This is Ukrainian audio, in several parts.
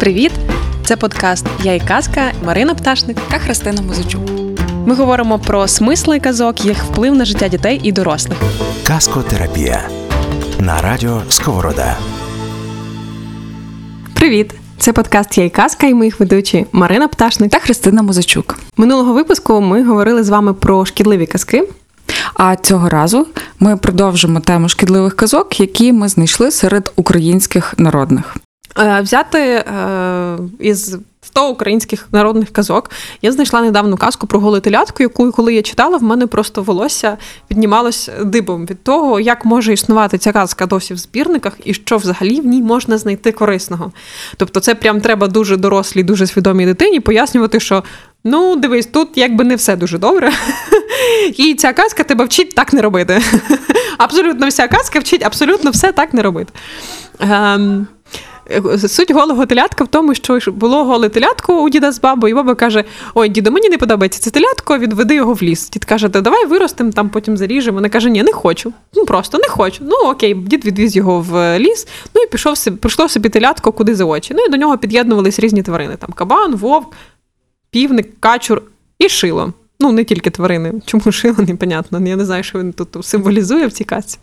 Привіт! Це подкаст Я і казка Марина Пташник та Христина Музичук. Ми говоримо про смисли казок, їх вплив на життя дітей і дорослих. Казкотерапія на радіо Сковорода. Привіт! Це подкаст Я і казка і ми їх ведучі Марина Пташник та Христина Музичук. Минулого випуску ми говорили з вами про шкідливі казки. А цього разу ми продовжимо тему шкідливих казок, які ми знайшли серед українських народних. Е, взяти е, із 100 українських народних казок. Я знайшла недавно казку про голу телятку, яку, коли я читала, в мене просто волосся піднімалось дибом від того, як може існувати ця казка досі в збірниках, і що взагалі в ній можна знайти корисного. Тобто, це прям треба дуже дорослій, дуже свідомій дитині пояснювати, що. Ну, дивись, тут якби не все дуже добре. І ця казка тебе вчить так не робити. Абсолютно вся казка вчить абсолютно все так не робити. Суть голого телятка в тому, що було голе телятко у діда з бабою, і баба каже: Ой, діду, мені не подобається це телятко, відведи його в ліс. Дід каже, давай виростемо, там потім заріжемо. Вона каже, ні, не хочу. Ну просто не хочу. Ну окей, дід відвіз його в ліс, ну і пішов прийшло собі телятко куди за очі. Ну і до нього під'єднувались різні тварини: там кабан, вовк, півник, качур і шило. Ну, не тільки тварини. Чому шило, непонятно. Я не знаю, що він тут символізує в цій казці.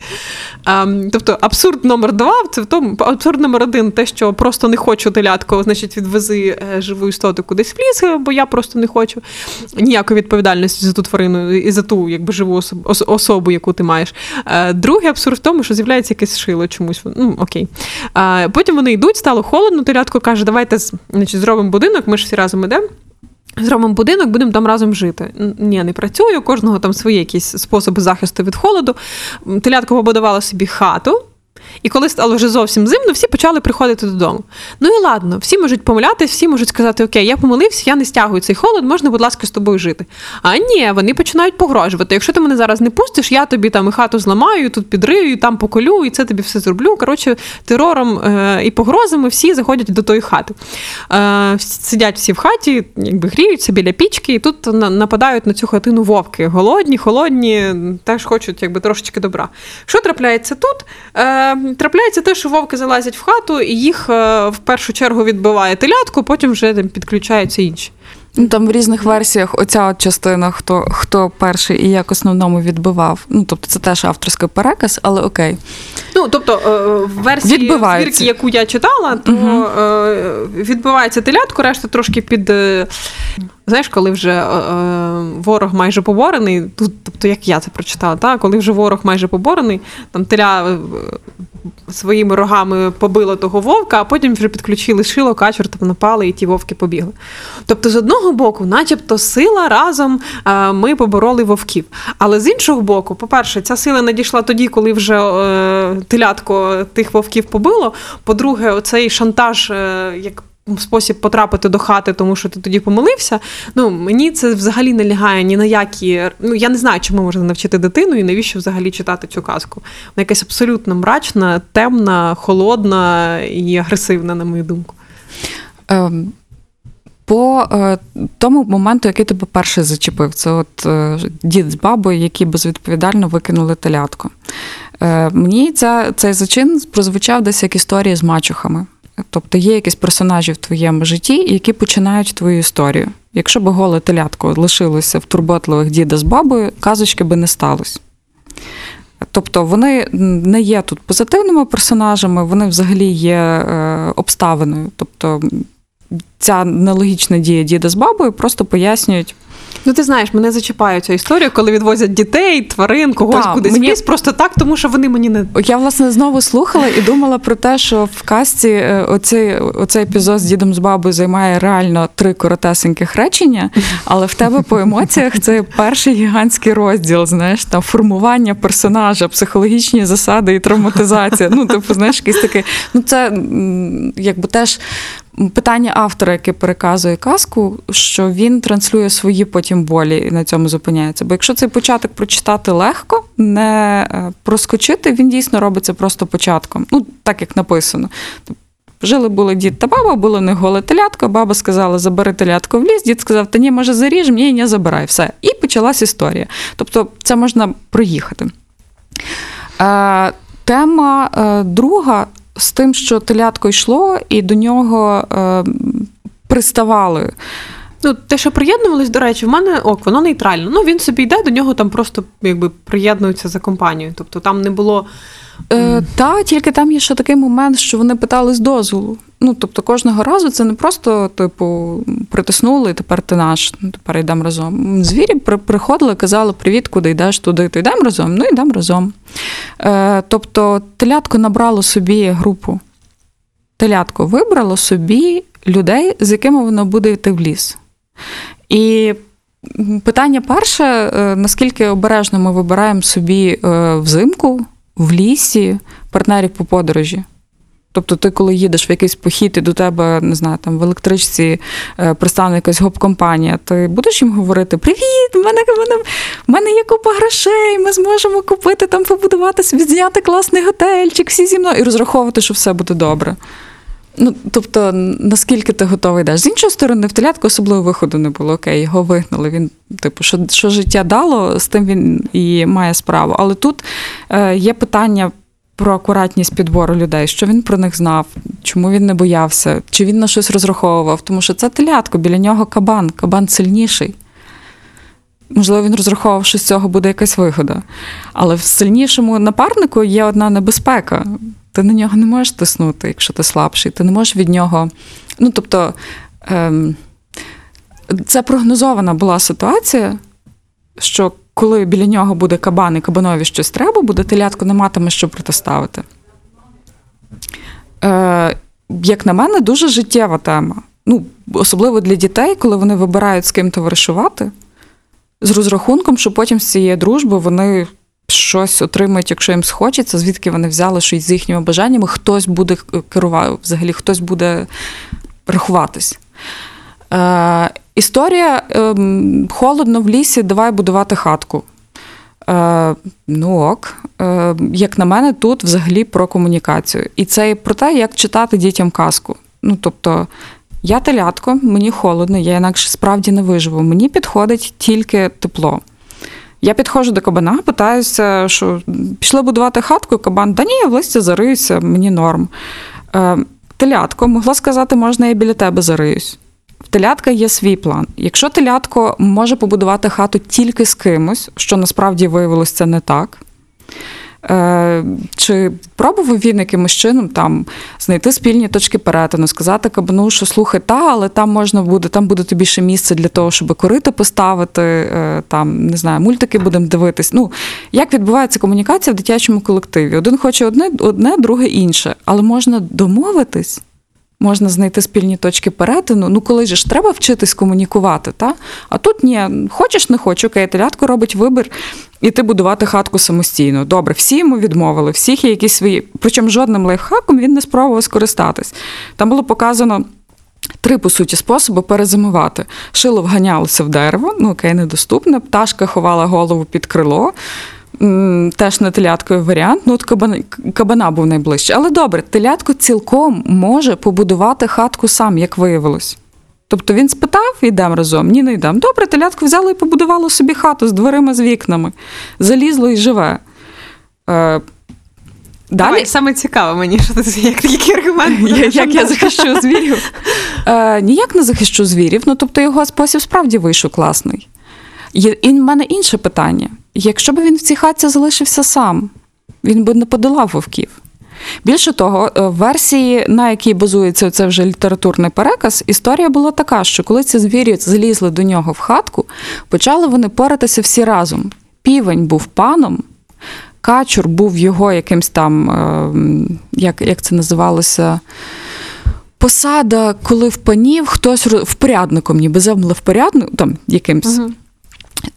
А, тобто, абсурд номер два це в тому, абсурд номер один, те, що просто не хочу телятко, значить, відвези е, живу істоту кудись в ліс, бо я просто не хочу ніякої відповідальності за ту тварину і за ту якби живу особу, яку ти маєш. А, другий абсурд в тому, що з'являється якесь шило чомусь. Ну, окей. А, Потім вони йдуть, стало холодно, телятко каже, давайте значить, зробимо будинок, ми ж всі разом ідемо. Зробимо будинок, будемо там разом жити. Ні, не працюю, кожного там свої якісь способи захисту від холоду. Телятко побудувала собі хату. І коли стало вже зовсім зимно, всі почали приходити додому. Ну і ладно, всі можуть помилятись, всі можуть сказати, окей, я помилився, я не стягую цей холод, можна, будь ласка, з тобою жити. А ні, вони починають погрожувати. Якщо ти мене зараз не пустиш, я тобі там і хату зламаю, тут підрию, там поколю, і це тобі все зроблю. Коротше, терором е- і погрозами всі заходять до тої хати. Е- Сидять всі в хаті, якби гріються біля пічки, і тут нападають на цю хатину вовки. Голодні, холодні, теж хочуть якби трошечки добра. Що трапляється тут? Е- трапляється те, що вовки залазять в хату, і їх е, в першу чергу відбиває телятку, потім вже там підключаються інші. Ну там в різних версіях оця от частина, хто хто перший і як основному відбивав. Ну тобто це теж авторський переказ, але окей. Ну тобто е, в версії збірки, яку я читала, то угу. відбивається телятку, решта трошки під. Знаєш, коли вже ворог майже поборений, тут, тобто як я це прочитала, та коли вже ворог майже поборений, там теля своїми рогами побило того вовка, а потім вже підключили шило, качур, там напали, і ті вовки побігли. Тобто, з одного боку, начебто, сила разом е, ми побороли вовків. Але з іншого боку, по-перше, ця сила надійшла тоді, коли вже е, телятко тих вовків побило. По-друге, оцей шантаж, е, як спосіб потрапити до хати, тому що ти тоді помилився. Ну мені це взагалі не лягає ні на які. Ну я не знаю, чому можна навчити дитину і навіщо взагалі читати цю казку. Вона якась абсолютно мрачна, темна, холодна і агресивна, на мою думку. Ем, по е, тому моменту, який тебе перший зачепив, це от е, дід з бабою, які безвідповідально викинули телятку. Е, мені ця, цей зачин прозвучав десь як історія з мачухами. Тобто є якісь персонажі в твоєму житті, які починають твою історію. Якщо б голе телятко лишилося в турботливих діда з бабою, казочки би не сталося. Тобто вони не є тут позитивними персонажами, вони взагалі є е, обставиною. Тобто ця нелогічна дія діда з бабою просто пояснюють. Ну, ти знаєш, мене зачіпає ця історія, коли відвозять дітей, тварин, когось так, кудись мені... в ліс, просто так, тому що вони мені не. Я, власне, знову слухала і думала про те, що в касті е, оцей оцей епізод з дідом з бабою займає реально три коротесеньких речення, але в тебе по емоціях це перший гігантський розділ, знаєш, там формування персонажа, психологічні засади і травматизація. Ну, типу, знаєш, якийсь такий. Ну, це якби теж питання автора, яке переказує казку, що він транслює свої потім болі і на цьому зупиняється. Бо якщо цей початок прочитати легко, не е, проскочити, він дійсно робиться просто початком. Ну, так як написано. Жили були дід та баба, було не голе телятко. Баба сказала, забери телятко в ліс. Дід сказав, та ні, може, заріж, ні, не забирай. Все. І почалась історія. Тобто, це можна проїхати. Е, Тема е, друга з тим, що телятко йшло, і до нього е, приставали. Ну, те, що приєднувались, до речі, в мене ок, воно нейтрально. Ну, він собі йде, до нього там просто якби приєднуються за компанію. Тобто там не було. Е, та, тільки там є ще такий момент, що вони питали з дозволу. Ну, тобто, кожного разу це не просто, типу, притиснули, тепер ти наш, ну, тепер йдемо разом. Звірі при- приходили, казали: Привіт, куди йдеш, туди, то йдемо разом, ну йдемо разом. Е, тобто, телятко набрало собі групу. Телятко вибрало собі людей, з якими воно буде йти в ліс. І питання перше: е, наскільки обережно ми вибираємо собі е, взимку в лісі партнерів по подорожі. Тобто, ти, коли їдеш в якийсь похід, і до тебе, не знаю, там в електричці е, пристане якась гоп-компанія, ти будеш їм говорити: Привіт, в мене, в мене, в мене є купа грошей, ми зможемо купити там, побудувати зняти класний готельчик, всі зі мною, і розраховувати, що все буде добре. Ну, тобто, наскільки ти готовий йдеш. З іншої сторони, в телятку особливо виходу не було. Окей, його вигнали. Він, типу, що, що життя дало, з тим він і має справу. Але тут е, є питання про акуратність підбору людей, що він про них знав, чому він не боявся, чи він на щось розраховував. Тому що це телятко, біля нього кабан, кабан сильніший. Можливо, він розраховував, що з цього буде якась вигода. Але в сильнішому напарнику є одна небезпека. Ти на нього не можеш тиснути, якщо ти слабший. Ти не можеш від нього. Ну, тобто, ем, це прогнозована була ситуація, що коли біля нього буде кабан і кабанові щось треба, буде телятко не матиме що протиставити. Е, як на мене, дуже життєва тема. Ну, особливо для дітей, коли вони вибирають з ким товаришувати, з розрахунком, що потім з цієї дружби вони щось отримають, якщо їм схочеться, звідки вони взяли щось з їхніми бажаннями, хтось буде керувати, взагалі хтось буде рахуватись. Е, історія е, холодно в лісі, давай будувати хатку. Е, ну ок, е, як на мене, тут взагалі про комунікацію. І це і про те, як читати дітям казку. Ну, тобто, я телятко, мені холодно, я інакше справді не виживу. Мені підходить тільки тепло. Я підходжу до кабана, питаюся, що пішли будувати хатку, кабан, да ні, я в листі зариюся, мені норм. Е, телятко могла сказати, можна я біля тебе зариюсь. В телятка є свій план. Якщо телятко може побудувати хату тільки з кимось, що насправді виявилось це не так. Е, чи пробував він якимось чином там знайти спільні точки перетину, сказати кабану, що слухай, та, але там можна буде, там буде тобі ще місце для того, щоб корити поставити, е, там не знаю, мультики будемо дивитись. Ну як відбувається комунікація в дитячому колективі? Один хоче одне, одне, друге інше, але можна домовитись. Можна знайти спільні точки перетину. Ну, коли ж треба вчитись комунікувати, та? А тут ні, хочеш, не хочеш, окей, телятко робить вибір іти будувати хатку самостійно. Добре, всі йому відмовили, всіх є якісь свої. Причому жодним лайфхаком він не спробував скористатись. Там було показано. Три, по суті, способи перезимувати. Шило вганялося в дерево, ну окей, недоступне. Пташка ховала голову під крило. Теж не телятковий варіант. Ну, от кабана, кабана був найближче. Але добре, телятко цілком може побудувати хатку сам, як виявилось. Тобто він спитав, йдемо разом. Ні, не йдемо. Добре, телятко взяло і побудувало собі хату з дверима, з вікнами. Залізло і живе. Е, Далі, Давай, саме цікаво мені, що ти як який аргумент. як, як я захищу звірів? Е, ніяк не захищу звірів, ну тобто його спосіб справді вийшов класний. Є, і в мене інше питання: якщо б він в цій хаті залишився сам, він би не подолав вовків. Більше того, е, в версії, на якій базується це вже літературний переказ, історія була така, що коли ці звірі залізли до нього в хатку, почали вони поратися всі разом. Півень був паном, качур був його якимсь там, е, як, як це називалося, посада, коли в панів хтось роз- впорядником, ніби земли впорядник, там якимсь. Мгм.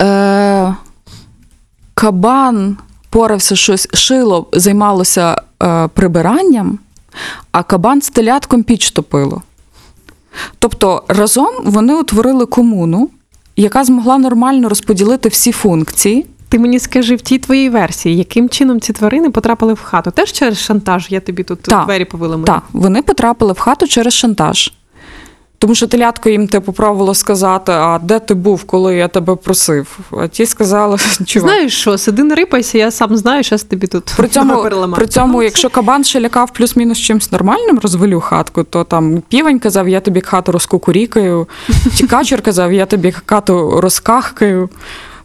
Е, кабан порався щось, шило займалося прибиранням, а кабан з телятком піч топило. Тобто разом вони утворили комуну, яка змогла нормально розподілити всі функції. Ти мені скажи в тій твоїй версії, яким чином ці тварини потрапили в хату? Теж через шантаж я тобі тут Так, двері повила? Так, вони потрапили в хату через шантаж. Тому що телятко їм типу пробувало сказати, а де ти був, коли я тебе просив? А ті сказали, чувак. Знаєш що, сиди не рипайся, я сам знаю, щас тобі тут При цьому, при цьому, якщо кабан ще лякав плюс-мінус чимось нормальним, розвалю хатку, то там півень казав, я тобі хату розкукурікаю, чи качур казав, я тобі хату розкахкаю.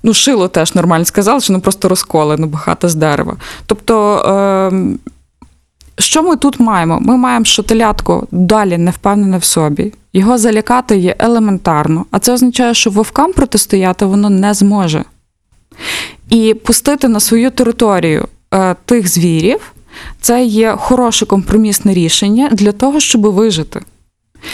Ну, шило теж нормально сказали, що ну просто розколи, ну бо хата з дерева. Тобто, е, що ми тут маємо? Ми маємо, що телятко далі не впевнене в собі. Його залякати є елементарно, а це означає, що вовкам протистояти воно не зможе. І пустити на свою територію е, тих звірів це є хороше компромісне рішення для того, щоб вижити.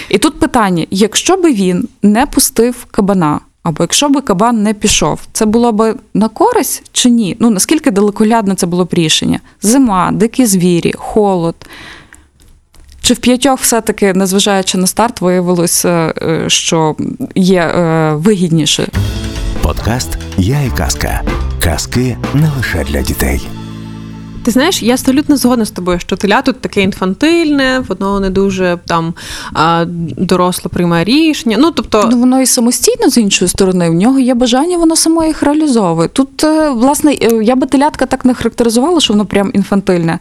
І тут питання: якщо би він не пустив кабана, або якщо би кабан не пішов, це було б на користь чи ні? Ну наскільки далекоглядне це було б рішення? Зима, дикі звірі, холод. Чи в п'ятьох все-таки, незважаючи на старт, виявилося, е, що є е, вигідніше Подкаст Я і казка. Казки не лише для дітей. Ти знаєш, я абсолютно згодна з тобою, що теля тут таке інфантильне, воно не дуже там доросло приймає рішення. Ну тобто, Ну, воно і самостійно з іншої сторони. В нього є бажання, воно само їх реалізовує. Тут, е, власне, е, я би телятка так не характеризувала, що воно прям інфантильне.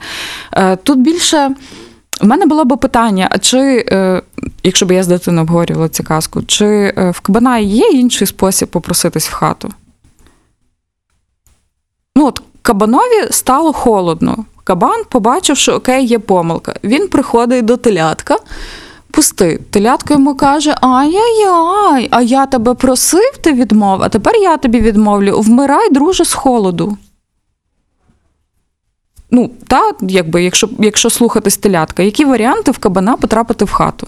Е, Тут більше. У мене було б питання: а чи, якщо б я з дитиною обговорювала цю казку, чи в кабана є інший спосіб попроситись в хату? Кабанові стало холодно. Кабан побачив, що окей, є помилка. Він приходить до телятка, пусти. Телятко йому каже: Ай-яй-яй, а я тебе просив, ти відмов, а тепер я тобі відмовлю. Вмирай, друже, з холоду. Ну, та, якби, якщо, якщо слухатись телятка, які варіанти в кабана потрапити в хату?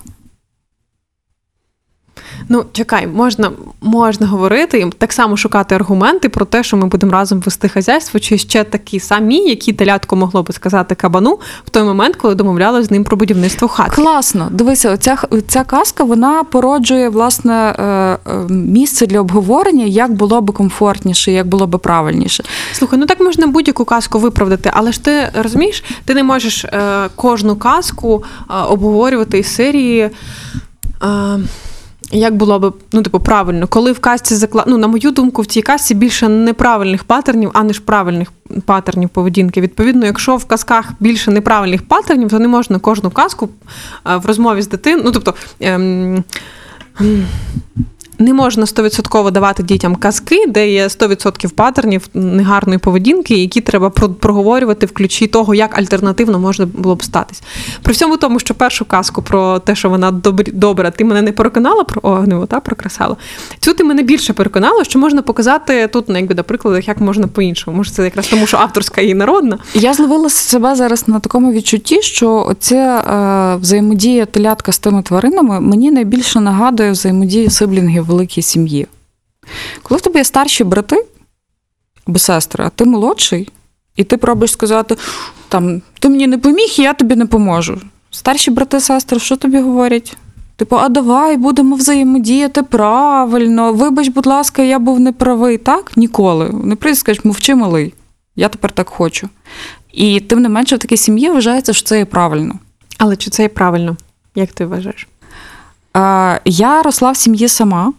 Ну чекай, можна, можна говорити і так само шукати аргументи про те, що ми будемо разом вести хазяйство, чи ще такі самі, які телятко могло би сказати кабану в той момент, коли домовлялось з ним про будівництво хати. Класно. Дивися, оця, ця казка вона породжує власне е, е, місце для обговорення, як було би комфортніше, як було би правильніше. Слухай, ну так можна будь-яку казку виправдати, але ж ти розумієш, ти не можеш е, кожну казку обговорювати із серії. Як було б, ну, типу, правильно, коли в казці закла... ну, на мою думку, в цій казці більше неправильних патернів, а ніж правильних патернів поведінки. Відповідно, якщо в казках більше неправильних патернів, то не можна кожну казку е, в розмові з дитиною. Ну, тобто, ем, не можна 100% давати дітям казки, де є 100% патернів негарної поведінки, які треба про- проговорювати в ключі того, як альтернативно можна було б статись. При всьому тому, що першу казку про те, що вона добрі, добра, ти мене не переконала про огнево, та про. Цю ти мене більше переконала, що можна показати тут, ну, якби на прикладах, як можна по-іншому. Може, це якраз тому, що авторська і народна. Я зловила себе зараз на такому відчутті, що оця е, взаємодія телятка з тими тваринами мені найбільше нагадує взаємодію сиблінгів великій сім'ї. Коли в тебе є старші брати або сестри, а ти молодший, і ти пробуєш сказати: там, ти мені не поміг, і я тобі не поможу. Старші брати, сестри, що тобі говорять? Типу, а давай будемо взаємодіяти правильно. Вибач, будь ласка, я був неправий. Так? Ніколи. Не прийдеш, скажеш, мовчи малий. Я тепер так хочу. І тим не менше в такій сім'ї вважається, що це є правильно. Але чи це і правильно? Як ти вважаєш? Е, Я росла в сім'ї сама,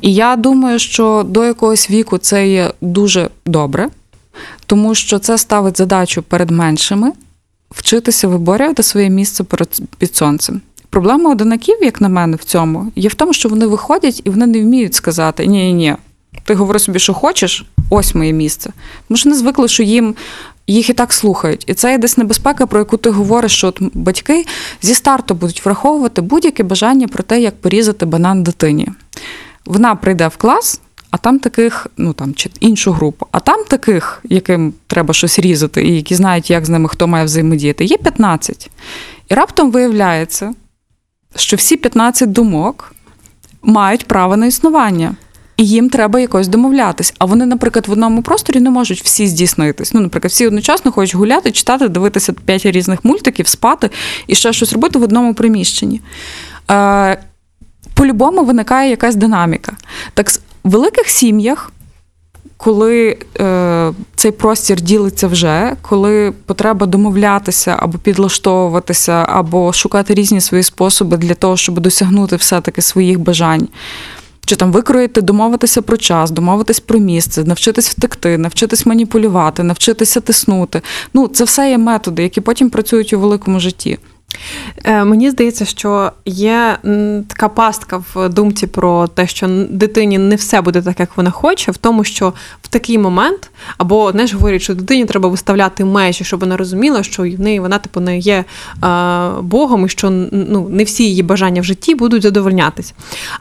і я думаю, що до якогось віку це є дуже добре, тому що це ставить задачу перед меншими вчитися виборювати своє місце під сонцем. Проблема одинаків, як на мене, в цьому є в тому, що вони виходять і вони не вміють сказати ні, ні, ні. Ти говори собі, що хочеш, ось моє місце. Тому що не звикли, що їм їх і так слухають. І це є десь небезпека, про яку ти говориш, що от батьки зі старту будуть враховувати будь-яке бажання про те, як порізати банан дитині. Вона прийде в клас, а там таких, ну там чи іншу групу, а там таких, яким треба щось різати, і які знають, як з ними хто має взаємодіяти, є 15. І раптом виявляється, що всі 15 думок мають право на існування. І їм треба якось домовлятись. А вони, наприклад, в одному просторі не можуть всі здійснитись. Ну, наприклад, всі одночасно хочуть гуляти, читати, дивитися п'ять різних мультиків, спати і ще щось робити в одному приміщенні. Е, по-любому виникає якась динаміка. Так в великих сім'ях коли е, цей простір ділиться вже, коли потреба домовлятися або підлаштовуватися, або шукати різні свої способи для того, щоб досягнути все-таки своїх бажань. Чи там викроїти, домовитися про час, домовитись про місце, навчитись втекти, навчитись маніпулювати, навчитися тиснути. Ну, це все є методи, які потім працюють у великому житті. Е, Мені здається, що є така пастка в думці про те, що дитині не все буде так, як вона хоче, в тому, що в такий момент, або знаєш, говорять, що дитині треба виставляти межі, щоб вона розуміла, що в неї вона типу не є е, Богом, і що ну, не всі її бажання в житті будуть задовольнятись.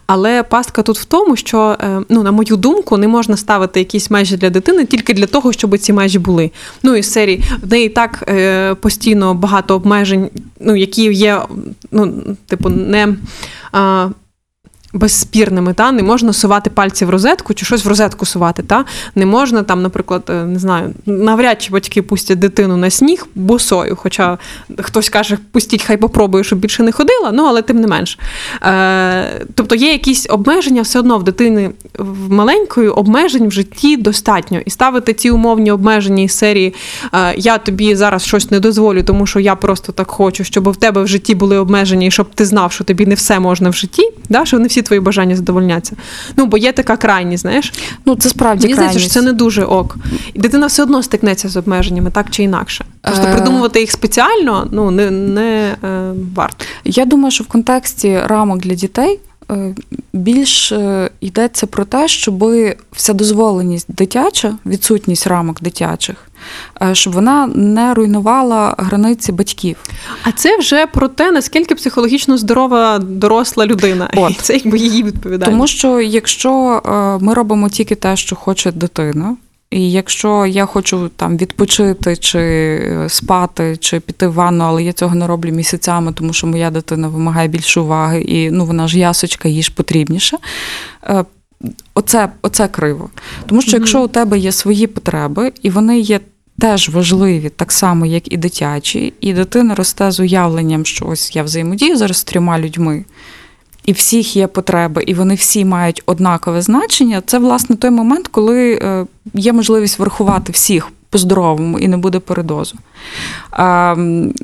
Але пастка тут в тому, що, е, ну, на мою думку, не можна ставити якісь межі для дитини тільки для того, щоб ці межі були. Ну, із серії в неї так е, постійно багато обмежень, ну, які є, ну, типу, не. А, Безспірними, та не можна сувати пальці в розетку чи щось в розетку сувати. Та не можна там, наприклад, е, не знаю, навряд чи батьки пустять дитину на сніг босою. Хоча хтось каже, пустіть, хай попробує, щоб більше не ходила, ну але тим не менш. Е, тобто є якісь обмеження все одно в дитини в маленької обмежень в житті достатньо. І ставити ці умовні обмеження із серії е, Я тобі зараз щось не дозволю, тому що я просто так хочу, щоб в тебе в житті були обмеження, і щоб ти знав, що тобі не все можна в житті, да? що не всі твої бажання задовольняться. Ну, бо є така крайність, знаєш. Ну, це справді Мені здається, що це не дуже ок. І дитина все одно стикнеться з обмеженнями, так чи інакше. Просто Е. придумувати їх спеціально ну, не, не е, варто. Я думаю, що в контексті рамок для дітей більш е, йдеться про те, щоб вседозволеність дитяча, відсутність рамок дитячих, е, щоб вона не руйнувала границі батьків. А це вже про те, наскільки психологічно здорова доросла людина. От. І це якби її відповідальність. Тому що якщо е, ми робимо тільки те, що хоче дитина. І якщо я хочу там відпочити, чи е, спати, чи піти в ванну, але я цього не роблю місяцями, тому що моя дитина вимагає більше уваги, і ну вона ж ясочка, їй ж потрібніше. е, Оце, оце криво. Тому що якщо у тебе є свої потреби, і вони є теж важливі, так само, як і дитячі, і дитина росте з уявленням, що ось я взаємодію зараз з трьома людьми, і всіх є потреби, і вони всі мають однакове значення. Це власне той момент, коли е, є можливість врахувати всіх по-здоровому і не буде передозу.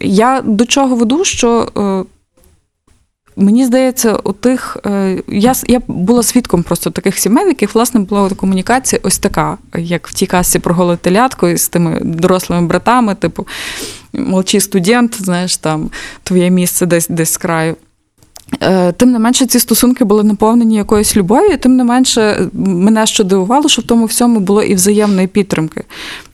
Я до чого веду, що. е, Мені здається, у тих е, я, я була свідком просто таких сімей, в яких власне була комунікація ось така, як в тій касі про голе телятко з тими дорослими братами, типу молчи студент, знаєш, там твоє місце десь десь з краю. Е, Тим не менше, ці стосунки були наповнені якоюсь любов'ю, тим не менше, мене що дивувало, що в тому всьому було і взаємної підтримки.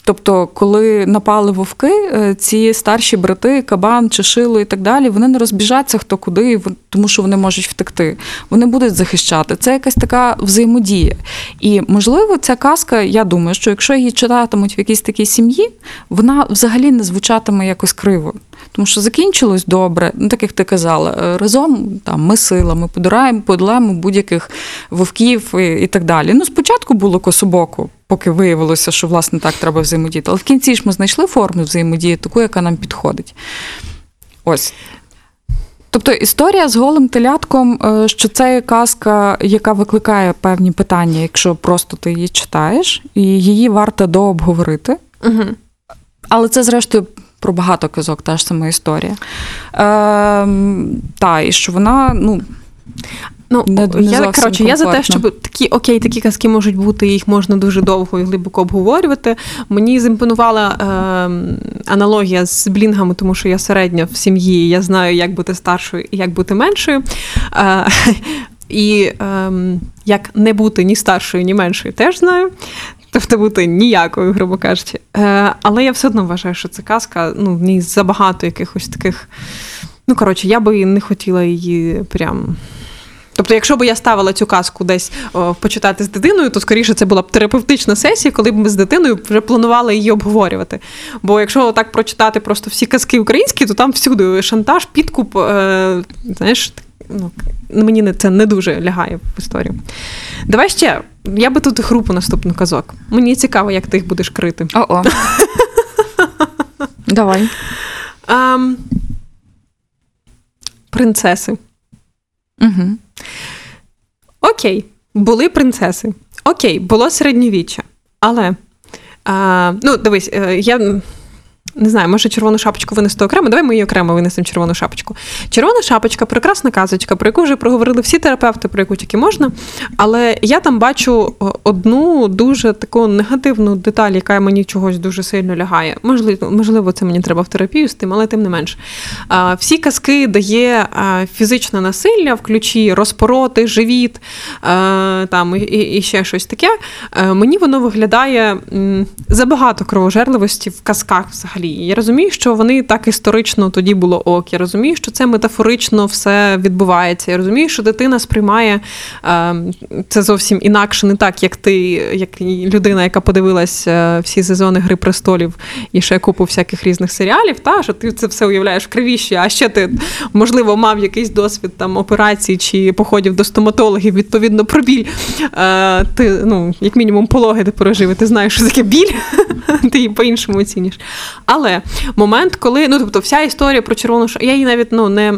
Тобто, коли напали вовки, е, ці старші брати, кабан, чешило і так далі, вони не розбіжаться хто куди, тому що вони можуть втекти. Вони будуть захищати. Це якась така взаємодія. І можливо, ця казка, я думаю, що якщо її читатимуть в якійсь такій сім'ї, вона взагалі не звучатиме якось криво. Тому що закінчилось добре, ну так як ти казала, е, разом там ми сила, ми подираємо, подолаємо будь-яких вовків і, і так далі. Ну, спочатку було кособоко, поки виявилося, що власне так треба взаємодіяти. Але в кінці ж ми знайшли форму взаємодії, таку, яка нам підходить. Ось. Тобто історія з голим телятком, е, що це казка, яка викликає певні питання, якщо просто ти її читаєш, і її варто дообговорити. Угу. Але це, зрештою, про багато казок, та ж сама історія. Ем, та, і що вона, ну, Ну, Не- не я, коротше, я за те, щоб такі окей, такі казки можуть бути, їх можна дуже довго і глибоко обговорювати. Мені зімпонувала е, аналогія з блінгами, тому що я середня в сім'ї, я знаю, як бути старшою і як бути меншою. Е, і е, як не бути ні старшою, ні меншою, теж знаю. Тобто бути ніякою, грубо кажучи. Е, але я все одно вважаю, що це казка, ну, в ній забагато якихось таких. Ну, коротше, я би не хотіла її прям. Тобто, якщо б я ставила цю казку десь о, почитати з дитиною, то скоріше це була б терапевтична сесія, коли б ми з дитиною вже планували її обговорювати. Бо якщо так прочитати просто всі казки українські, то там всюди шантаж, підкуп, е, знаєш, ну, мені це не дуже лягає в історію. Давай ще. Я би тут групу наступну казок. Мені цікаво, як ти їх будеш крити. о-о. Давай. Принцеси. Угу. Окей, були принцеси. Окей, було середньовіччя. Але а, ну, дивись, е, я. Не знаю, може червону шапочку винести окремо. Давай ми її окремо винесемо червону шапочку. Червона шапочка прекрасна казочка, про яку вже проговорили всі терапевти, про яку тільки можна. Але я там бачу одну дуже таку негативну деталь, яка мені чогось дуже сильно лягає. Можливо, можливо, це мені треба в терапію з тим, але тим не менш. Всі казки дає фізичне насилля, в ключі розпороти, живіт, там і, і ще щось таке. Е, Мені воно виглядає забагато кровожерливості в казках взагалі. Я розумію, що вони так історично тоді було ок. Я розумію, що це метафорично все відбувається. Я розумію, що дитина сприймає е, це зовсім інакше, не так, як ти, як людина, яка подивилась е, всі сезони Гри престолів і ще купу всяких різних серіалів. Та що ти це все уявляєш в кривіші, а ще ти можливо мав якийсь досвід там операцій чи походів до стоматологів, відповідно про біль. Е, ти ну як мінімум пологи ти і ти знаєш, що таке біль, ти її по-іншому оцінюєш. Але момент, коли ну тобто вся історія про червону ша- я її навіть ну не,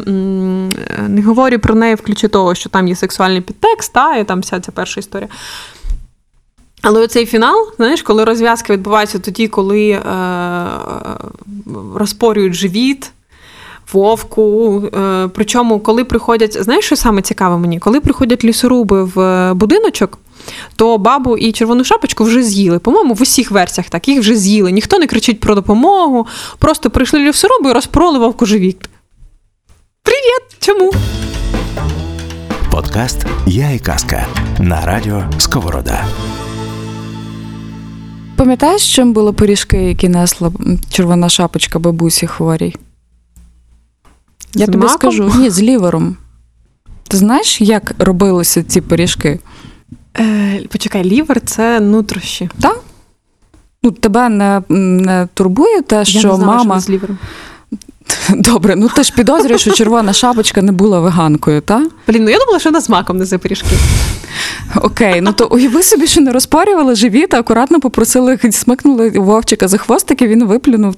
не говорю про неї в того, що там є сексуальний підтекст, та і там вся ця перша історія. Але оцей фінал, знаєш, коли розв'язка відбувається тоді, коли е, розпорюють живіт, вовку. Е, причому, коли приходять, знаєш, що саме цікаве мені? Коли приходять лісоруби в е, будиночок, то бабу і червону шапочку вже з'їли. По-моєму, в усіх версіях так, їх вже з'їли. Ніхто не кричить про допомогу. Просто прийшли лісоруби і розпроли вовку живіт. Привіт! Чому? Подкаст Я і казка на радіо Сковорода. Пам'ятаєш, чим були пиріжки, які несла червона шапочка бабусі хворій? Я З тобі маком? скажу, ні, з лівером. Ти знаєш, як робилися ці пиріжки? Е, почекай, лівер це нутрощі. Так? Ну, тебе не, не турбує те, Я що не знала, мама. що з лівером. Добре, ну ти ж підозрюєш, що червона шапочка не була веганкою, так? Блін, ну я думала, що вона з маком не за пиріжки. Окей, ну то уяви собі, що не розпарювали живіт, а акуратно попросили, смикнули вовчика за хвостики, він виплюнув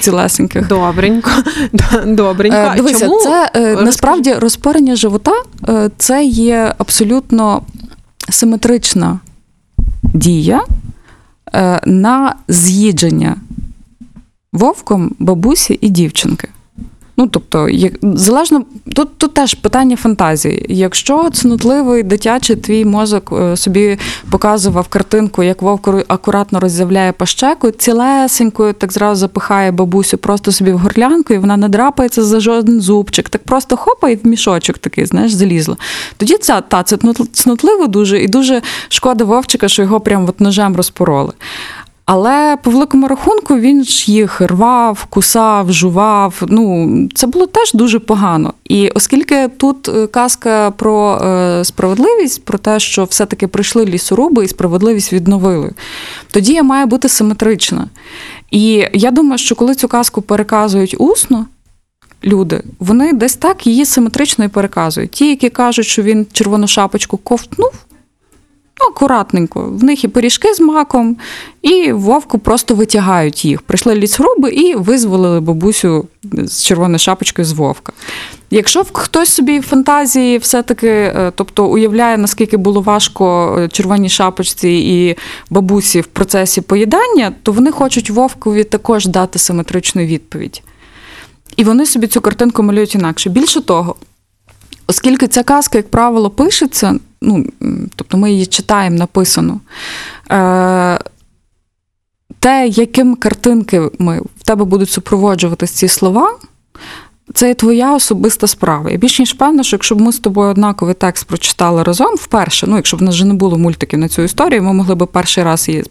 цілесеньких. Добренько. Добренько. Е, Дивися, Чому? це е, насправді розпорення живота е, це є абсолютно симетрична дія е, на з'їдження вовком бабусі і дівчинки. Ну, тобто, як, залежно, тут, тут теж питання фантазії. Якщо цнутливий дитячий твій мозок е, собі показував картинку, як вовк акуратно роззявляє пащеку, цілесенькою так зразу запихає бабусю просто собі в горлянку, і вона не драпається за жоден зубчик, так просто хопа і в мішочок такий, знаєш, залізла. Тоді це, та, це цнут- цнутливо дуже, і дуже шкода вовчика, що його прям от ножем розпороли. Але по великому рахунку він ж їх рвав, кусав, жував. Ну, це було теж дуже погано. І оскільки тут е, казка про е, справедливість, про те, що все-таки прийшли лісоруби і справедливість відновили, тоді я має бути симетрична. І я думаю, що коли цю казку переказують усно, люди, вони десь так її симетрично і переказують. Ті, які кажуть, що він червону шапочку ковтнув. Ну, акуратненько. В них і пиріжки з маком, і вовку просто витягають їх. Прийшли лісгруби і визволили бабусю з червоною шапочкою з вовка. Якщо хтось собі в фантазії все-таки, е, тобто уявляє, наскільки було важко е, червоній шапочці і бабусі в процесі поїдання, то вони хочуть вовкові також дати симетричну відповідь. І вони собі цю картинку малюють інакше. Більше того, оскільки ця казка, як правило, пишеться, ну, тобто ми її читаємо написано. Е, те, яким картинками в тебе будуть супроводжуватись ці слова, це є твоя особиста справа. Я більш ніж певна, що якщо б ми з тобою однаковий текст прочитали разом вперше, ну якщо б в нас вже не було мультиків на цю історію, ми могли б перший раз її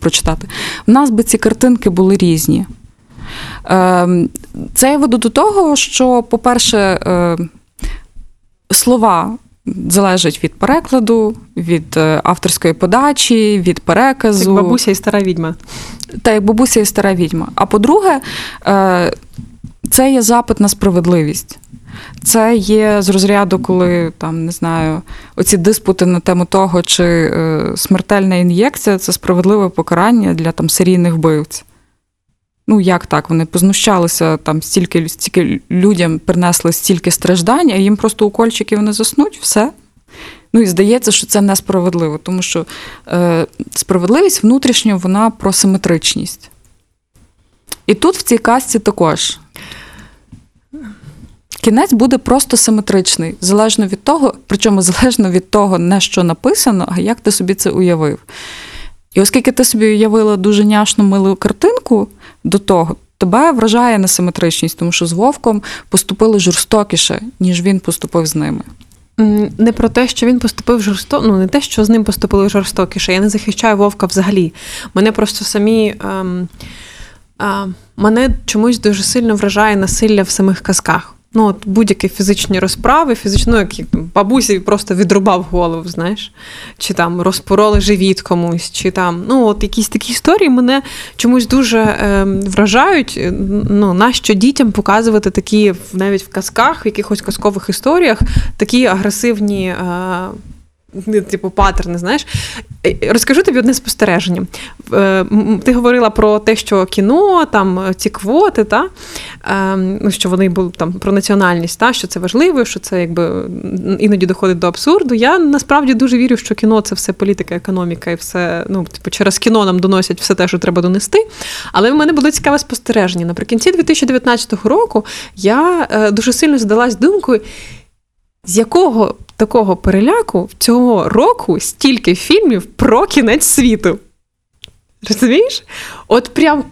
прочитати. В нас би ці картинки були різні. Ем, Це я веду до того, що, по-перше, е, слова залежать від перекладу, від е, авторської подачі, від переказу. Як бабуся і стара відьма. Та як бабуся і стара відьма. А по-друге, е, це є запит на справедливість. Це є з розряду, коли там не знаю, оці диспути на тему того, чи е, смертельна ін'єкція це справедливе покарання для там серійних вбивць. Ну, як так? Вони познущалися там стільки, стільки людям принесли стільки страждань, а їм просто укольчики вони заснуть, все. Ну і здається, що це несправедливо, тому що е, справедливість внутрішньо вона про симетричність. І тут в цій казці також. Кінець буде просто симетричний, залежно від того, причому залежно від того, не що написано, а як ти собі це уявив. І оскільки ти собі уявила дуже няшну милу картинку до того, тебе вражає несиметричність, тому що з вовком поступили жорстокіше, ніж він поступив з ними. Не про те, що він поступив жорстоко, ну не те, що з ним поступили жорстокіше. Я не захищаю вовка взагалі. Мене просто самі. Ем, мене чомусь дуже сильно вражає насилля в самих казках. Ну, от будь-які фізичні розправи, фізично, ну, як бабусі просто відрубав голову, знаєш, чи там розпороли живіт комусь, чи там, ну, от якісь такі історії мене чомусь дуже е, вражають. Ну, нащо дітям показувати такі, навіть в казках, в якихось казкових історіях, такі агресивні. Е, Типу паттерни, знаєш. Е, Розкажу тобі одне спостереження. Е, Ти говорила про те, що кіно, там е, ці квоти, та, е, ну, що вони були там про національність, та, що це важливо, що це якби іноді доходить до абсурду. Я насправді дуже вірю, що кіно це все політика, економіка і все. Ну, типу, через кіно нам доносять все те, що треба донести. Але в мене було цікаве спостереження. Наприкінці 2019 року я дуже сильно задалась думкою. З якого такого переляку цього року стільки фільмів про кінець світу? Розумієш? От прям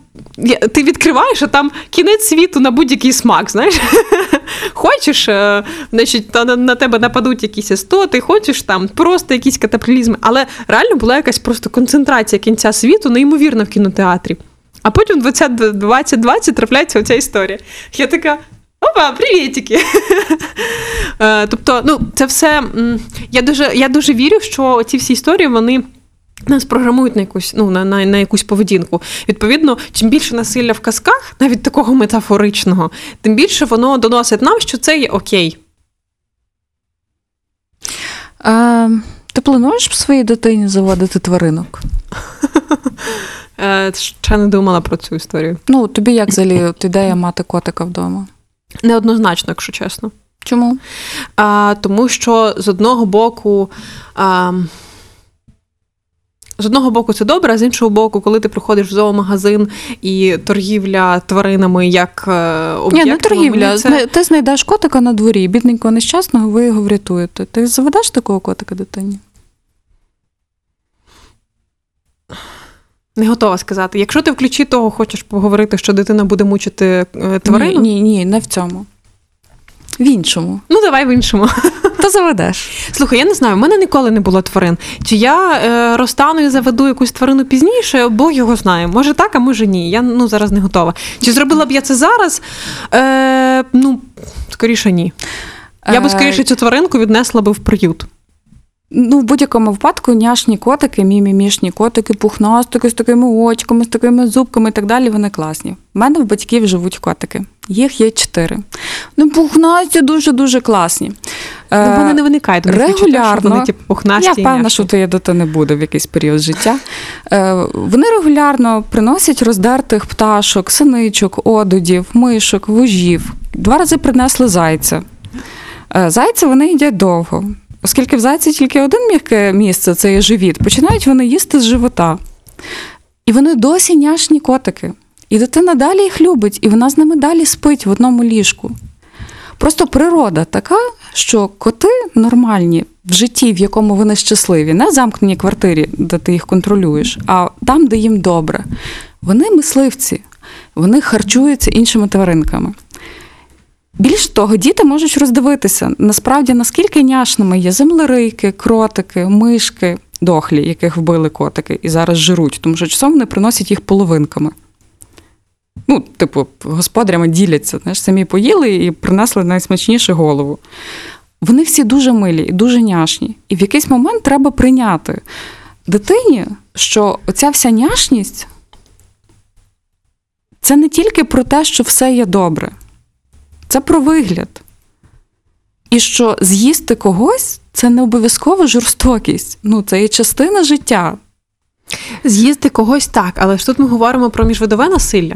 ти відкриваєш, а там кінець світу на будь-який смак, знаєш? Хочеш, е, значить, на, тебе нападуть якісь істоти, хочеш там просто якісь катаклізми. Але реально була якась просто концентрація кінця світу, неймовірна в кінотеатрі. А потім в 20 2020 трапляється оця історія. Я така. Опа, привітики! Е, Тобто, ну, це все. Я дуже, я дуже вірю, що ці всі історії вони. Нас програмують на якусь, ну, на, на, на якусь поведінку. Відповідно, чим більше насилля в казках, навіть такого метафоричного, тим більше воно доносить нам, що це є окей. Е, ти плануєш своїй дитині заводити тваринок? Е, Ще не думала про цю історію. Ну, тобі як взагалі ідея мати котика вдома? Неоднозначно, якщо чесно. Чому? А, тому що з одного боку. А, з одного боку, це добре, а з іншого боку, коли ти приходиш в зоомагазин і торгівля тваринами як е, Ні, не торгівля. це... Ти знайдеш котика на дворі, бідненького нещасного, ви його врятуєте. Ти заведеш такого котика дитині? Не готова сказати. Якщо ти в ключі того хочеш поговорити, що дитина буде мучити е, тварину, Ні, ні, ні, не в цьому. В іншому. ну давай в іншому. Та заведеш. Слухай, я не знаю, в мене ніколи не було тварин. Чи я е, розтану і заведу якусь тварину пізніше, Бог його знає. Може так, а може ні. Я ну зараз не готова. Чи зробила б я це зараз? Е, ну, скоріше ні. Я би Е, скоріше цю тваринку віднесла би в приют. Ну, в будь-якому випадку няшні котики, мімімішні котики, пухнастики з такими очками, з такими зубками і так далі, вони класні. У мене в батьків живуть котики. Їх є чотири. Ну, пухнасті дуже-дуже класні. Ну, вони не виникають. у що регулярно. Вони, типу, пухнасті. Я впевнена, що твоя дитини буде в якийсь період життя. Е, Вони регулярно приносять роздертих пташок, синичок, одудів, мишок, вужів. Два рази принесли зайця. Е, Зайця вони їдять довго. Оскільки в зайці тільки один м'яке місце це є живіт, починають вони їсти з живота. І вони досі няшні котики. І дитина далі їх любить, і вона з ними далі спить в одному ліжку. Просто природа така, що коти нормальні в житті, в якому вони щасливі, не в замкненій квартирі, де ти їх контролюєш, а там, де їм добре. Вони мисливці, вони харчуються іншими тваринками. Більше того, діти можуть роздивитися, насправді, наскільки няшними є землерийки, кротики, мишки, дохлі, яких вбили котики, і зараз жируть, тому що часом вони приносять їх половинками. Ну, типу, господарями діляться, знаєш, самі поїли і принесли найсмачнішу голову. Вони всі дуже милі і дуже няшні. І в якийсь момент треба прийняти дитині, що оця вся няшність це не тільки про те, що все є добре, це про вигляд. І що з'їсти когось це не обов'язково жорстокість. Ну, це є частина життя. З'їсти когось так, але ж тут ми говоримо про міжвидове насилля.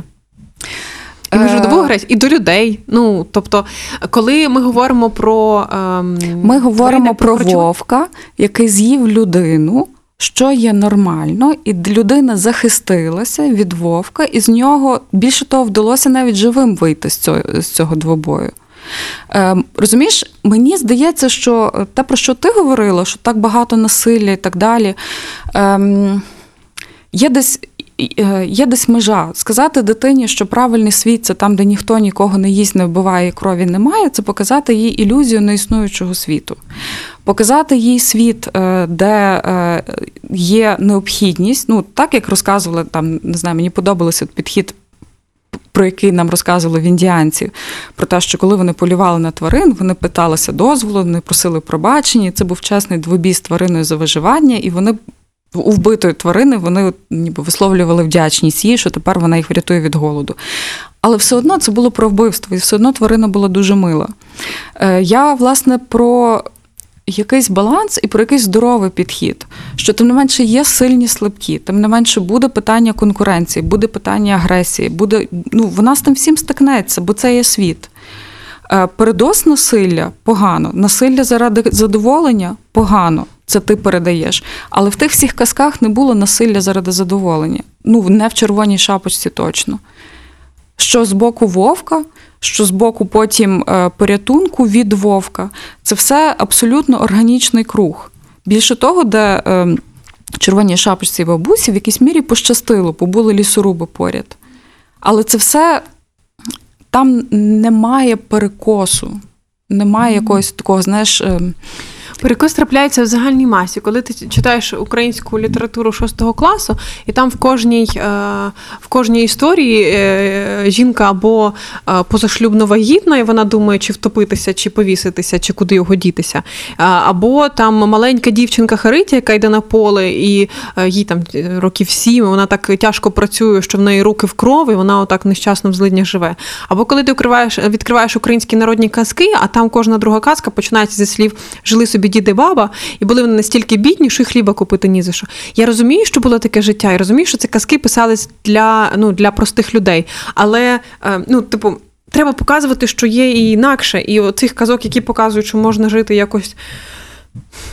І Е, агресію і до людей. Ну тобто, коли ми говоримо про ем, Ми говоримо тварини, про вовка, який з'їв людину, що є нормально, і людина захистилася від вовка, і з нього більше того вдалося навіть живим вийти з цього, з цього двобою. Ем, розумієш, мені здається, що е, те, про що ти говорила, що так багато насилля і так далі. Ем, Є десь, є десь межа. Сказати дитині, що правильний світ це там, де ніхто нікого не їсть, не вбиває, крові немає, це показати їй ілюзію неіснуючого світу. Показати їй світ, е, де е, є необхідність, ну так як розказували там, не знаю, мені подобався підхід. Про який нам розказували в індіанців, про те, що коли вони полювали на тварин, вони питалися дозволу, вони просили пробачення. Це був чесний двобій з твариною за виживання, і вони у вбитої тварини вони ніби висловлювали вдячність їй, що тепер вона їх врятує від голоду. Але все одно це було про вбивство, і все одно тварина була дуже мила. Е, Я, власне, про якийсь баланс і про якийсь здоровий підхід, що тим не менше є сильні слабкі, тим не менше буде питання конкуренції, буде питання агресії, буде ну вона з тим всім стикнеться, бо це є світ. Е, Передос насилля погано, насилля заради задоволення погано. Це ти передаєш. Але в тих всіх казках не було насилля заради задоволення. Ну, не в червоній шапочці точно. Що з боку вовка, що з боку потім е, порятунку від вовка, це все абсолютно органічний круг. Більше того, де е, червоній шапочці і бабусі в якійсь мірі пощастило, бо були лісоруби поряд. Але це все там немає перекосу, немає якогось такого, знаєш. Перекос трапляється в загальній масі. Коли ти читаєш українську літературу шостого класу, і там в кожній, е, в кожній історії е, жінка або е, позашлюбно вагітна, і вона думає, чи втопитися, чи повіситися, чи куди його дітися. Або там маленька дівчинка Харитя, яка йде на поле, і їй там років сім, вона так тяжко працює, що в неї руки в кров, і вона отак нещасно в злиднях живе. Або коли ти відкриваєш, відкриваєш українські народні казки, а там кожна друга казка починається зі слів жили собі діди баба, і були вони настільки бідні, що й хліба купити ні за що. Я розумію, що було таке життя, і розумію, що ці казки писались для, ну, для простих людей. Але, е, ну, типу, треба показувати, що є і інакше. І оцих казок, які показують, що можна жити якось.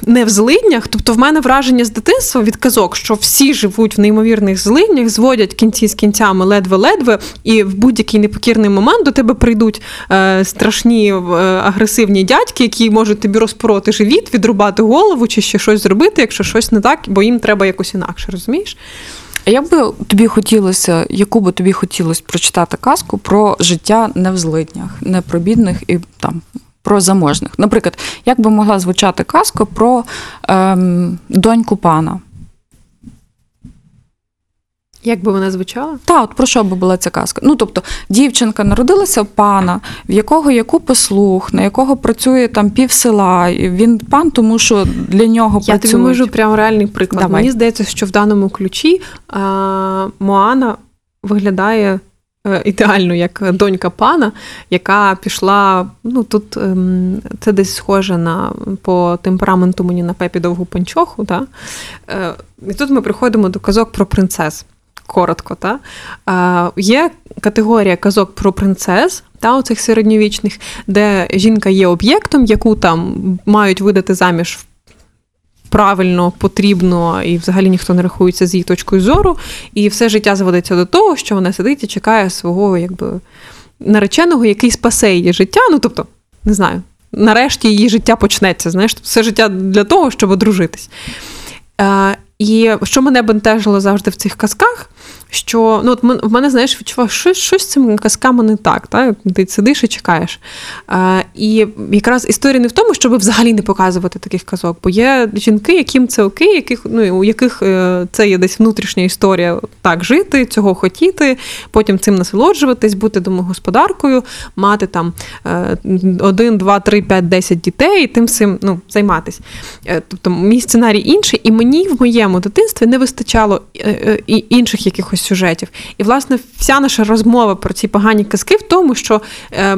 Не в злиднях, тобто в мене враження з дитинства від казок, що всі живуть в неймовірних злиднях, зводять кінці з кінцями ледве-ледве, і в будь-який непокірний момент до тебе прийдуть е, страшні е, агресивні дядьки, які можуть тобі розпороти живіт, відрубати голову чи ще щось зробити, якщо щось не так, бо їм треба якось інакше, розумієш? А як би тобі хотілося, яку би тобі хотілося прочитати казку про життя не в злиднях, не про бідних і там про заможних? Наприклад, як би могла звучати казка про ем, доньку пана? Як би вона звучала? Та, от про що би була ця казка? Ну, тобто, дівчинка народилася в пана, в якого є купа слух, на якого працює там пів села. і Він пан, тому що для нього Я працюють. тобі можу прям реальний приклад. Давай. Мені здається, що в даному ключі а, Моана виглядає ідеально як донька пана, яка пішла. Ну тут ем, це десь схоже на по темпераменту мені на пепі довгу панчоху. Та? Е, і тут ми приходимо до казок про принцес. Коротко, та? Е, є категорія казок про принцес, та, оцих середньовічних, де жінка є об'єктом, яку там мають видати заміж правильно, потрібно, і взагалі ніхто не рахується з її точкою зору. І все життя зводиться до того, що вона сидить і чекає свого якби, нареченого, який спасе її життя. Ну, тобто, не знаю, нарешті її життя почнеться. Знаєш, все життя для того, щоб одружитись. І що мене бентежило завжди в цих казках, що ну, от в мене, знаєш, відчував, що щось з цими казками не так. Та? Ти сидиш і чекаєш. Е, і якраз історія не в тому, щоб взагалі не показувати таких казок, бо є жінки, яким це окей, яких, ну, у яких е, це є десь внутрішня історія так жити, цього хотіти, потім цим насолоджуватись, бути домогосподаркою, мати там е, один, два, три, п'ять, десять дітей і тим всім ну, займатися. Е, Тобто мій сценарій інший, і мені в моєму дитинстві не вистачало е, е, і інших якихось сюжетів. І, власне, вся наша розмова про ці погані казки в тому, що е,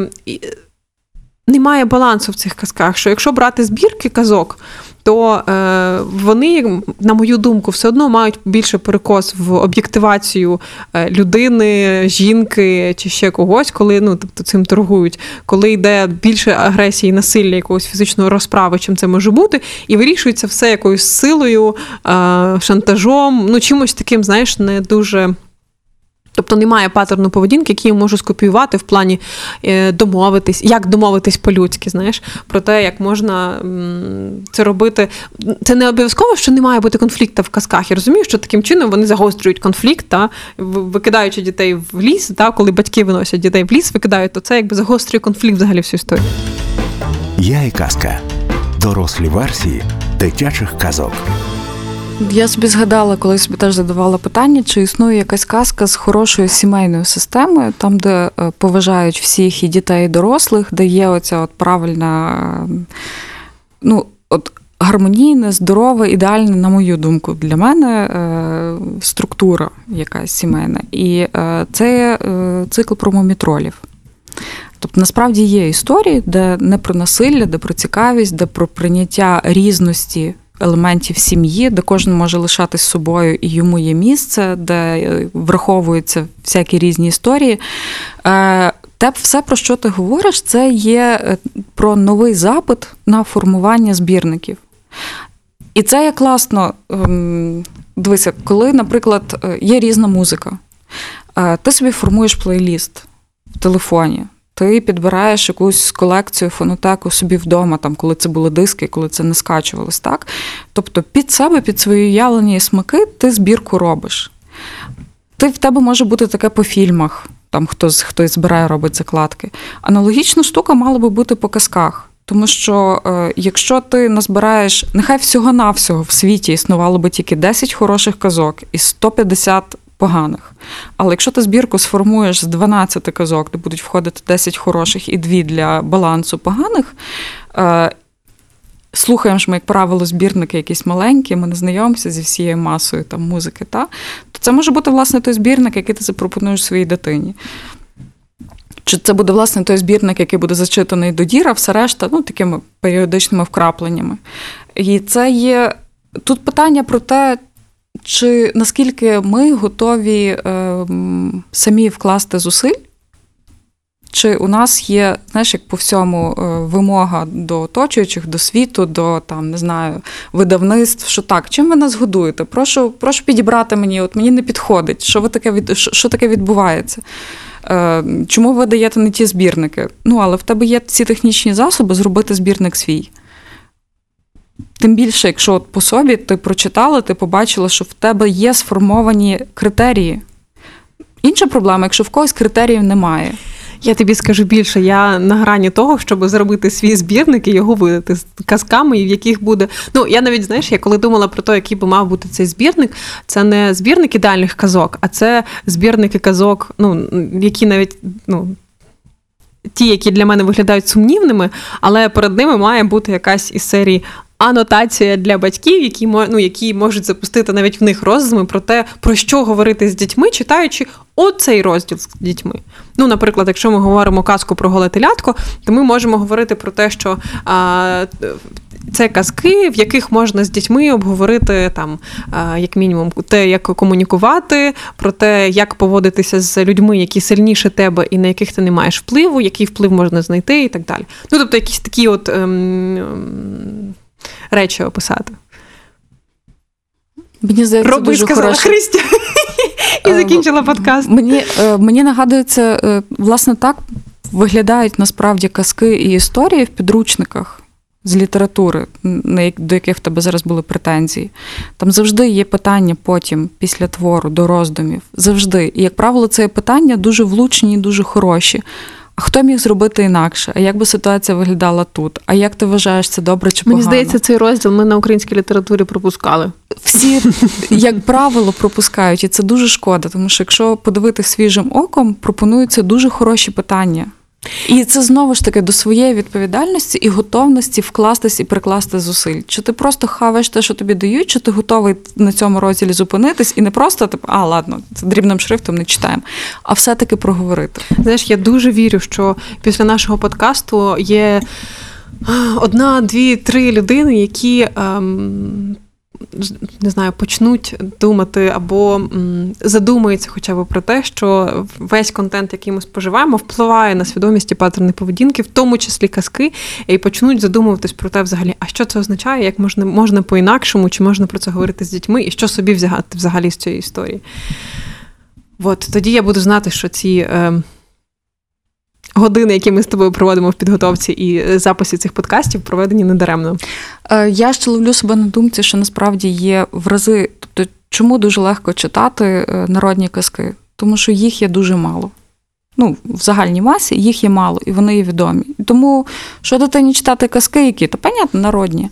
немає балансу в цих казках. Що якщо брати збірки казок, то е, вони, на мою думку, все одно мають більше перекос в об'єктивацію е, людини, жінки чи ще когось, коли ну тобто цим торгують, коли йде більше агресії, насилля, якогось фізичної розправи, чим це може бути, і вирішується все якоюсь силою, е, шантажом, ну чимось таким, знаєш, не дуже. Тобто немає паттерну поведінки, який я можу скопіювати в плані е, домовитись, як домовитись по-людськи, знаєш, про те, як можна це робити. Це не обов'язково, що не має бути конфлікту в казках. Я розумію, що таким чином вони загострюють конфлікт, та, викидаючи дітей в ліс, та, коли батьки виносять дітей в ліс, викидають, то це якби загострює конфлікт взагалі всю історію. Я і казка. Дорослі версії дитячих казок. Я собі згадала, коли собі теж задавала питання, чи існує якась казка з хорошою сімейною системою, там, де е, поважають всіх і дітей, і дорослих, де є оця от правильна, ну, от гармонійна, здорова, ідеальна, на мою думку, для мене е, структура якась сімейна. І е, це цикл про мумітролів. Тобто насправді є історії, де не про насилля, де про цікавість, де про прийняття різності елементів сім'ї, де кожен може лишатись собою і йому є місце, де е, враховуються всякі різні історії. Е, Те все, про що ти говориш, це є е, про новий запит на формування збірників. І це є класно. ем, Дивися, коли, наприклад, є різна музика, ти собі формуєш плейліст в телефоні. Ти підбираєш якусь колекцію, фонотеку собі вдома, там, коли це були диски, коли це не скачувалось, так? Тобто під себе, під свої уявлення і смаки, ти збірку робиш. Ти в тебе може бути таке по фільмах, там хтось, хтось збирає, робить закладки. Аналогічна штука мала би бути по казках. Тому що е, якщо ти назбираєш, нехай всього-навсього в світі існувало би тільки 10 хороших казок і 150 поганих. Але якщо ти збірку сформуєш з 12 казок, де будуть входити 10 хороших і 2 для балансу поганих, е, слухаємо ж ми, як правило, збірники якісь маленькі, ми не знайомимося зі всією масою там, музики, та? то це може бути власне той збірник, який ти запропонуєш своїй дитині. Чи це буде власне той збірник, який буде зачитаний до діра, все решта, ну, такими періодичними вкрапленнями. І це є тут питання про те, чи наскільки ми готові е, самі вкласти зусиль, чи у нас є, знаєш, як по всьому е, вимога до оточуючих, до світу, до там, не знаю, видавництв, що так, чим ви нас годуєте? Прошу, прошу підібрати мені, от мені не підходить. Що ви таке від що, таке відбувається? Е, Чому ви даєте не ті збірники? Ну, але в тебе є ці технічні засоби зробити збірник свій. Тим більше, якщо от по собі ти прочитала, ти побачила, що в тебе є сформовані критерії. Інша проблема, якщо в когось критеріїв немає. Я тобі скажу більше, я на грані того, щоб зробити свій збірник і його видати з казками, і в яких буде. Ну, я навіть знаєш, я коли думала про те, який би мав бути цей збірник, це не збірник ідеальних казок, а це збірники казок, ну, які навіть, ну. Ті, які для мене виглядають сумнівними, але перед ними має бути якась із серії анотація для батьків, які ну, які можуть запустити навіть в них роздуми про те, про що говорити з дітьми, читаючи оцей розділ з дітьми. Ну, наприклад, якщо ми говоримо казку про голе телятко, то ми можемо говорити про те, що а, це казки, в яких можна з дітьми обговорити там, як мінімум, те, як комунікувати, про те, як поводитися з людьми, які сильніше тебе і на яких ти не маєш впливу, який вплив можна знайти, і так далі. Ну, тобто, якісь такі от ем, речі описати. Мені здається, Роби, дуже сказала хороша. Христя. І Е, закінчила подкаст. Мені, е, мені нагадується, е, власне, так виглядають насправді казки і історії в підручниках з літератури, до яких в тебе зараз були претензії. Там завжди є питання потім, після твору, до роздумів. Завжди. І, як правило, це питання дуже влучні і дуже хороші. А хто міг зробити інакше? А як би ситуація виглядала тут? А як ти вважаєш це добре чи погано? Мені здається, цей розділ ми на українській літературі пропускали. всі, як правило, пропускають, і це дуже шкода, тому що якщо подивитися свіжим оком, пропонуються дуже хороші питання. І це знову ж таки до своєї відповідальності і готовності вкластись і прикласти зусиль. Чи ти просто хаваєш те, що тобі дають, чи ти готовий на цьому розділі зупинитись і не просто типу, а ладно, це дрібним шрифтом не читаємо, а все-таки проговорити. Знаєш, я дуже вірю, що після нашого подкасту є одна, дві, три людини, які. Ем, не знаю, почнуть думати або задумаються хоча б про те, що весь контент, який ми споживаємо, впливає на свідомість і паттерни поведінки, в тому числі казки, і почнуть задумуватись про те, взагалі, а що це означає, як можна можна по-інакшому, чи можна про це говорити з дітьми, і що собі взяти взагалі з цієї історії. От тоді я буду знати, що ці. Е, години, які ми з тобою проводимо в підготовці і записі цих подкастів, проведені недаремно. Е, я ще ловлю себе на думці, що насправді є в рази. Тобто, чому дуже легко читати е, народні казки? Тому що їх є дуже мало. Ну, в загальній масі їх є мало, і вони є відомі. Тому що дитині читати казки, які, то понятно, народні.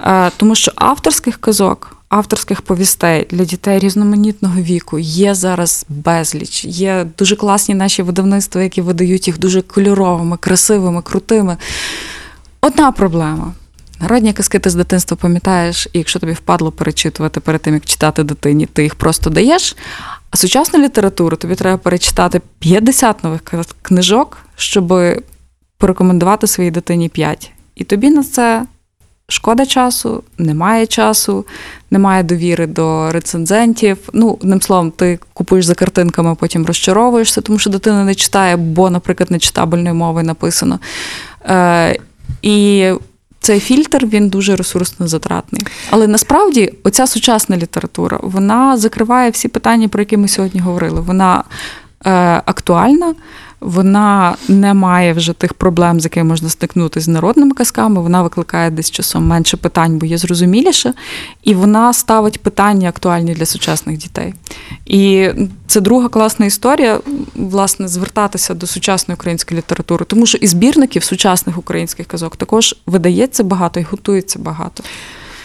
Е, тому що авторських казок авторських повістей для дітей різноманітного віку є зараз безліч. Є дуже класні наші видавництва, які видають їх дуже кольоровими, красивими, крутими. Одна проблема. Народні казки ти з дитинства пам'ятаєш, і якщо тобі впадло перечитувати перед тим, як читати дитині, ти їх просто даєш. А сучасну літературу тобі треба перечитати 50 нових книжок, щоб порекомендувати своїй дитині 5. І тобі на це Шкода часу, немає часу, немає довіри до рецензентів. Ну, одним словом, ти купуєш за картинками, а потім розчаровуєшся, тому що дитина не читає, бо, наприклад, нечитабельною мовою написано. Е, І цей фільтр він дуже ресурсно затратний. Але насправді оця сучасна література вона закриває всі питання, про які ми сьогодні говорили. Вона е, актуальна вона не має вже тих проблем, з якими можна стикнутися з народними казками. Вона викликає десь часом менше питань, бо є зрозуміліше, і вона ставить питання актуальні для сучасних дітей. І це друга класна історія, власне, звертатися до сучасної української літератури, тому що і збірників сучасних українських казок також видається багато і готується багато.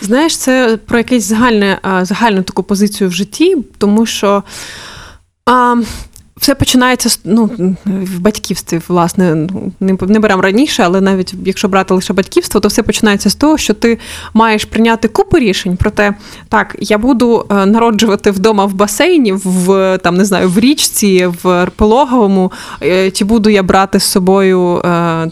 Знаєш, це про якесь загальне загальну таку позицію в житті, тому що. А, все починається ну, в батьківстві, власне, не не беремо раніше, але навіть якщо брати лише батьківство, то все починається з того, що ти маєш прийняти купу рішень про те, так, я буду е, народжувати вдома в басейні, в там не знаю, в річці, в пологовому, е, чи буду я брати з собою е,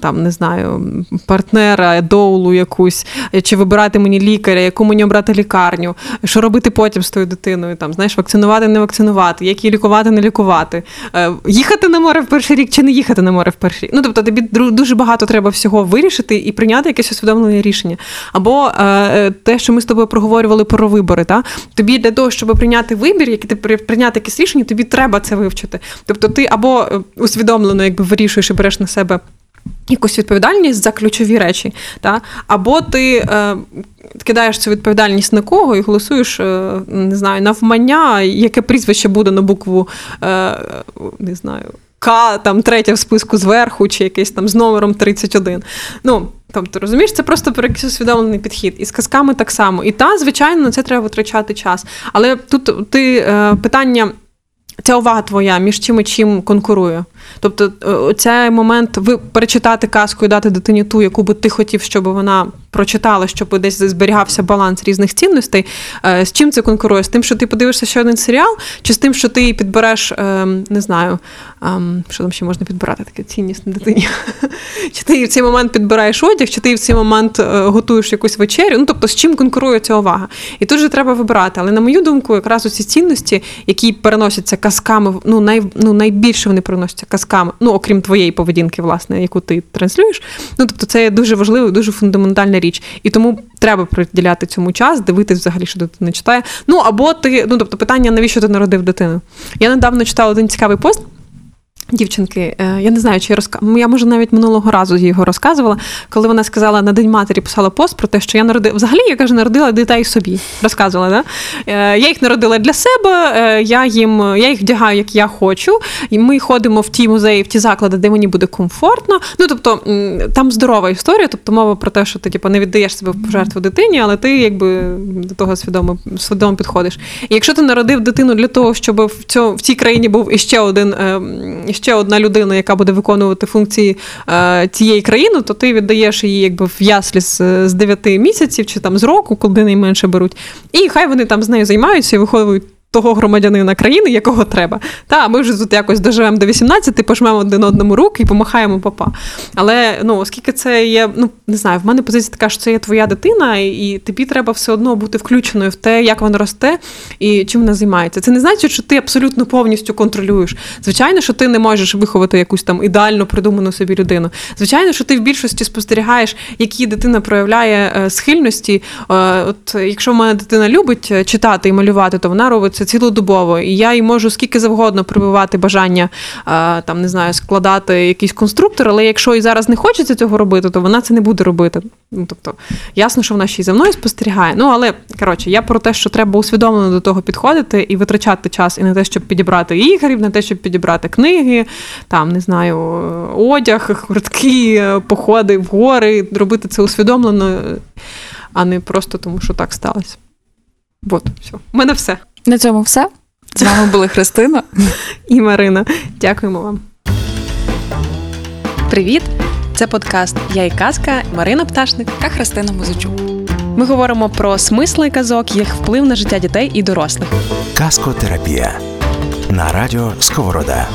там не знаю, партнера, доулу якусь, чи вибирати мені лікаря, яку мені обрати лікарню, що робити потім з тою дитиною, там знаєш, вакцинувати, не вакцинувати, як її лікувати, не лікувати. Е, їхати на море в перший рік чи не їхати на море в перший рік. Ну тобто тобі дуже багато треба всього вирішити і прийняти якесь усвідомлене рішення. Або е, те, що ми з тобою проговорювали про вибори. Та? Тобі для того, щоб прийняти вибір, який ти прийняти якесь рішення, тобі треба це вивчити. Тобто, ти або е, усвідомлено якби вирішуєш і береш на себе. Якусь відповідальність за ключові речі, та? або ти е, кидаєш цю відповідальність на кого і голосуєш, е, не знаю, навмання, яке прізвище буде на букву е, не знаю, К, там третє в списку зверху, чи якесь там з номером 31. Ну, Тобто, розумієш, це просто про якийсь усвідомлений підхід. І з казками так само. І та, звичайно, на це треба витрачати час. Але тут ти е, питання. Ця увага твоя між чим і чим конкурує. Тобто, цей момент ви перечитати казку і дати дитині ту, яку би ти хотів, щоб вона прочитала, щоб десь зберігався баланс різних цінностей. Е, з чим це конкурує? З тим, що ти подивишся ще один серіал, чи з тим, що ти підбереш, ем, не знаю, ем, що там ще можна підбирати таке цінність на дитині? Чи ти в цей момент підбираєш одяг, чи ти в цей момент е, готуєш якусь вечерю? Ну тобто, з чим конкурує ця увага? І тут же треба вибирати. Але на мою думку, якраз оці цінності, які переносяться казками, ну най, ну найбільше вони переносяться казками, ну окрім твоєї поведінки, власне, яку ти транслюєш. Ну тобто, це дуже важливо, дуже фундаментальна річ. І тому треба приділяти цьому час, дивитись взагалі, що дитина читає. Ну або ти, ну тобто, питання, навіщо ти народив дитину? Я недавно читала один цікавий пост. Дівчинки, е, я не знаю, чи я розка... Я може навіть минулого разу його розказувала, коли вона сказала на День матері писала пост про те, що я народила. Взагалі, я каже, народила дітей собі. Розказувала, да? Е, я їх народила для себе, е, я їм я їх вдягаю, як я хочу. І ми ходимо в ті музеї, в ті заклади, де мені буде комфортно. Ну тобто там здорова історія, тобто мова про те, що ти типу, не віддаєш себе в жертву дитині, але ти якби до того свідомо свідомо підходиш. І якщо ти народив дитину для того, щоб в цьому в цій країні був іще один ще одна людина, яка буде виконувати функції е, цієї країни, то ти віддаєш її якби в яслі з 9 місяців чи там з року, коли найменше беруть. І хай вони там з нею займаються і виховують того громадянина країни, якого треба. Та ми вже тут якось доживемо до 18, пожмемо один одному руки і помахаємо папа. Але ну, оскільки це є, ну не знаю, в мене позиція така, що це є твоя дитина, і тобі треба все одно бути включеною в те, як вона росте і чим вона займається. Це не значить, що ти абсолютно повністю контролюєш. Звичайно, що ти не можеш виховати якусь там ідеально придуману собі людину. Звичайно, що ти в більшості спостерігаєш, які дитина проявляє е, схильності. Е, От якщо в мене дитина любить е, читати і малювати, то вона робить це цілодобово. І я їй можу скільки завгодно прививати бажання е, там не знаю, складати якийсь конструктор, але якщо і зараз не хочеться цього робити, то вона це не буде робити. Ну тобто, ясно, що вона ще й за мною спостерігає. Ну але коротше, я про те, що треба усвідомлено до того підходити і витрачати час і на те, щоб підібрати ігри, і на те, щоб підібрати книги, там не знаю, одяг, куртки, походи в гори, робити це усвідомлено, а не просто тому, що так сталося. От, все. У мене все. На цьому все. З вами були Христина. І Марина. Дякуємо вам. Привіт! Це подкаст Я і казка Марина Пташник. Та Христина Музичук. Ми говоримо про смисли казок, їх вплив на життя дітей і дорослих. Казкотерапія на радіо Сковорода.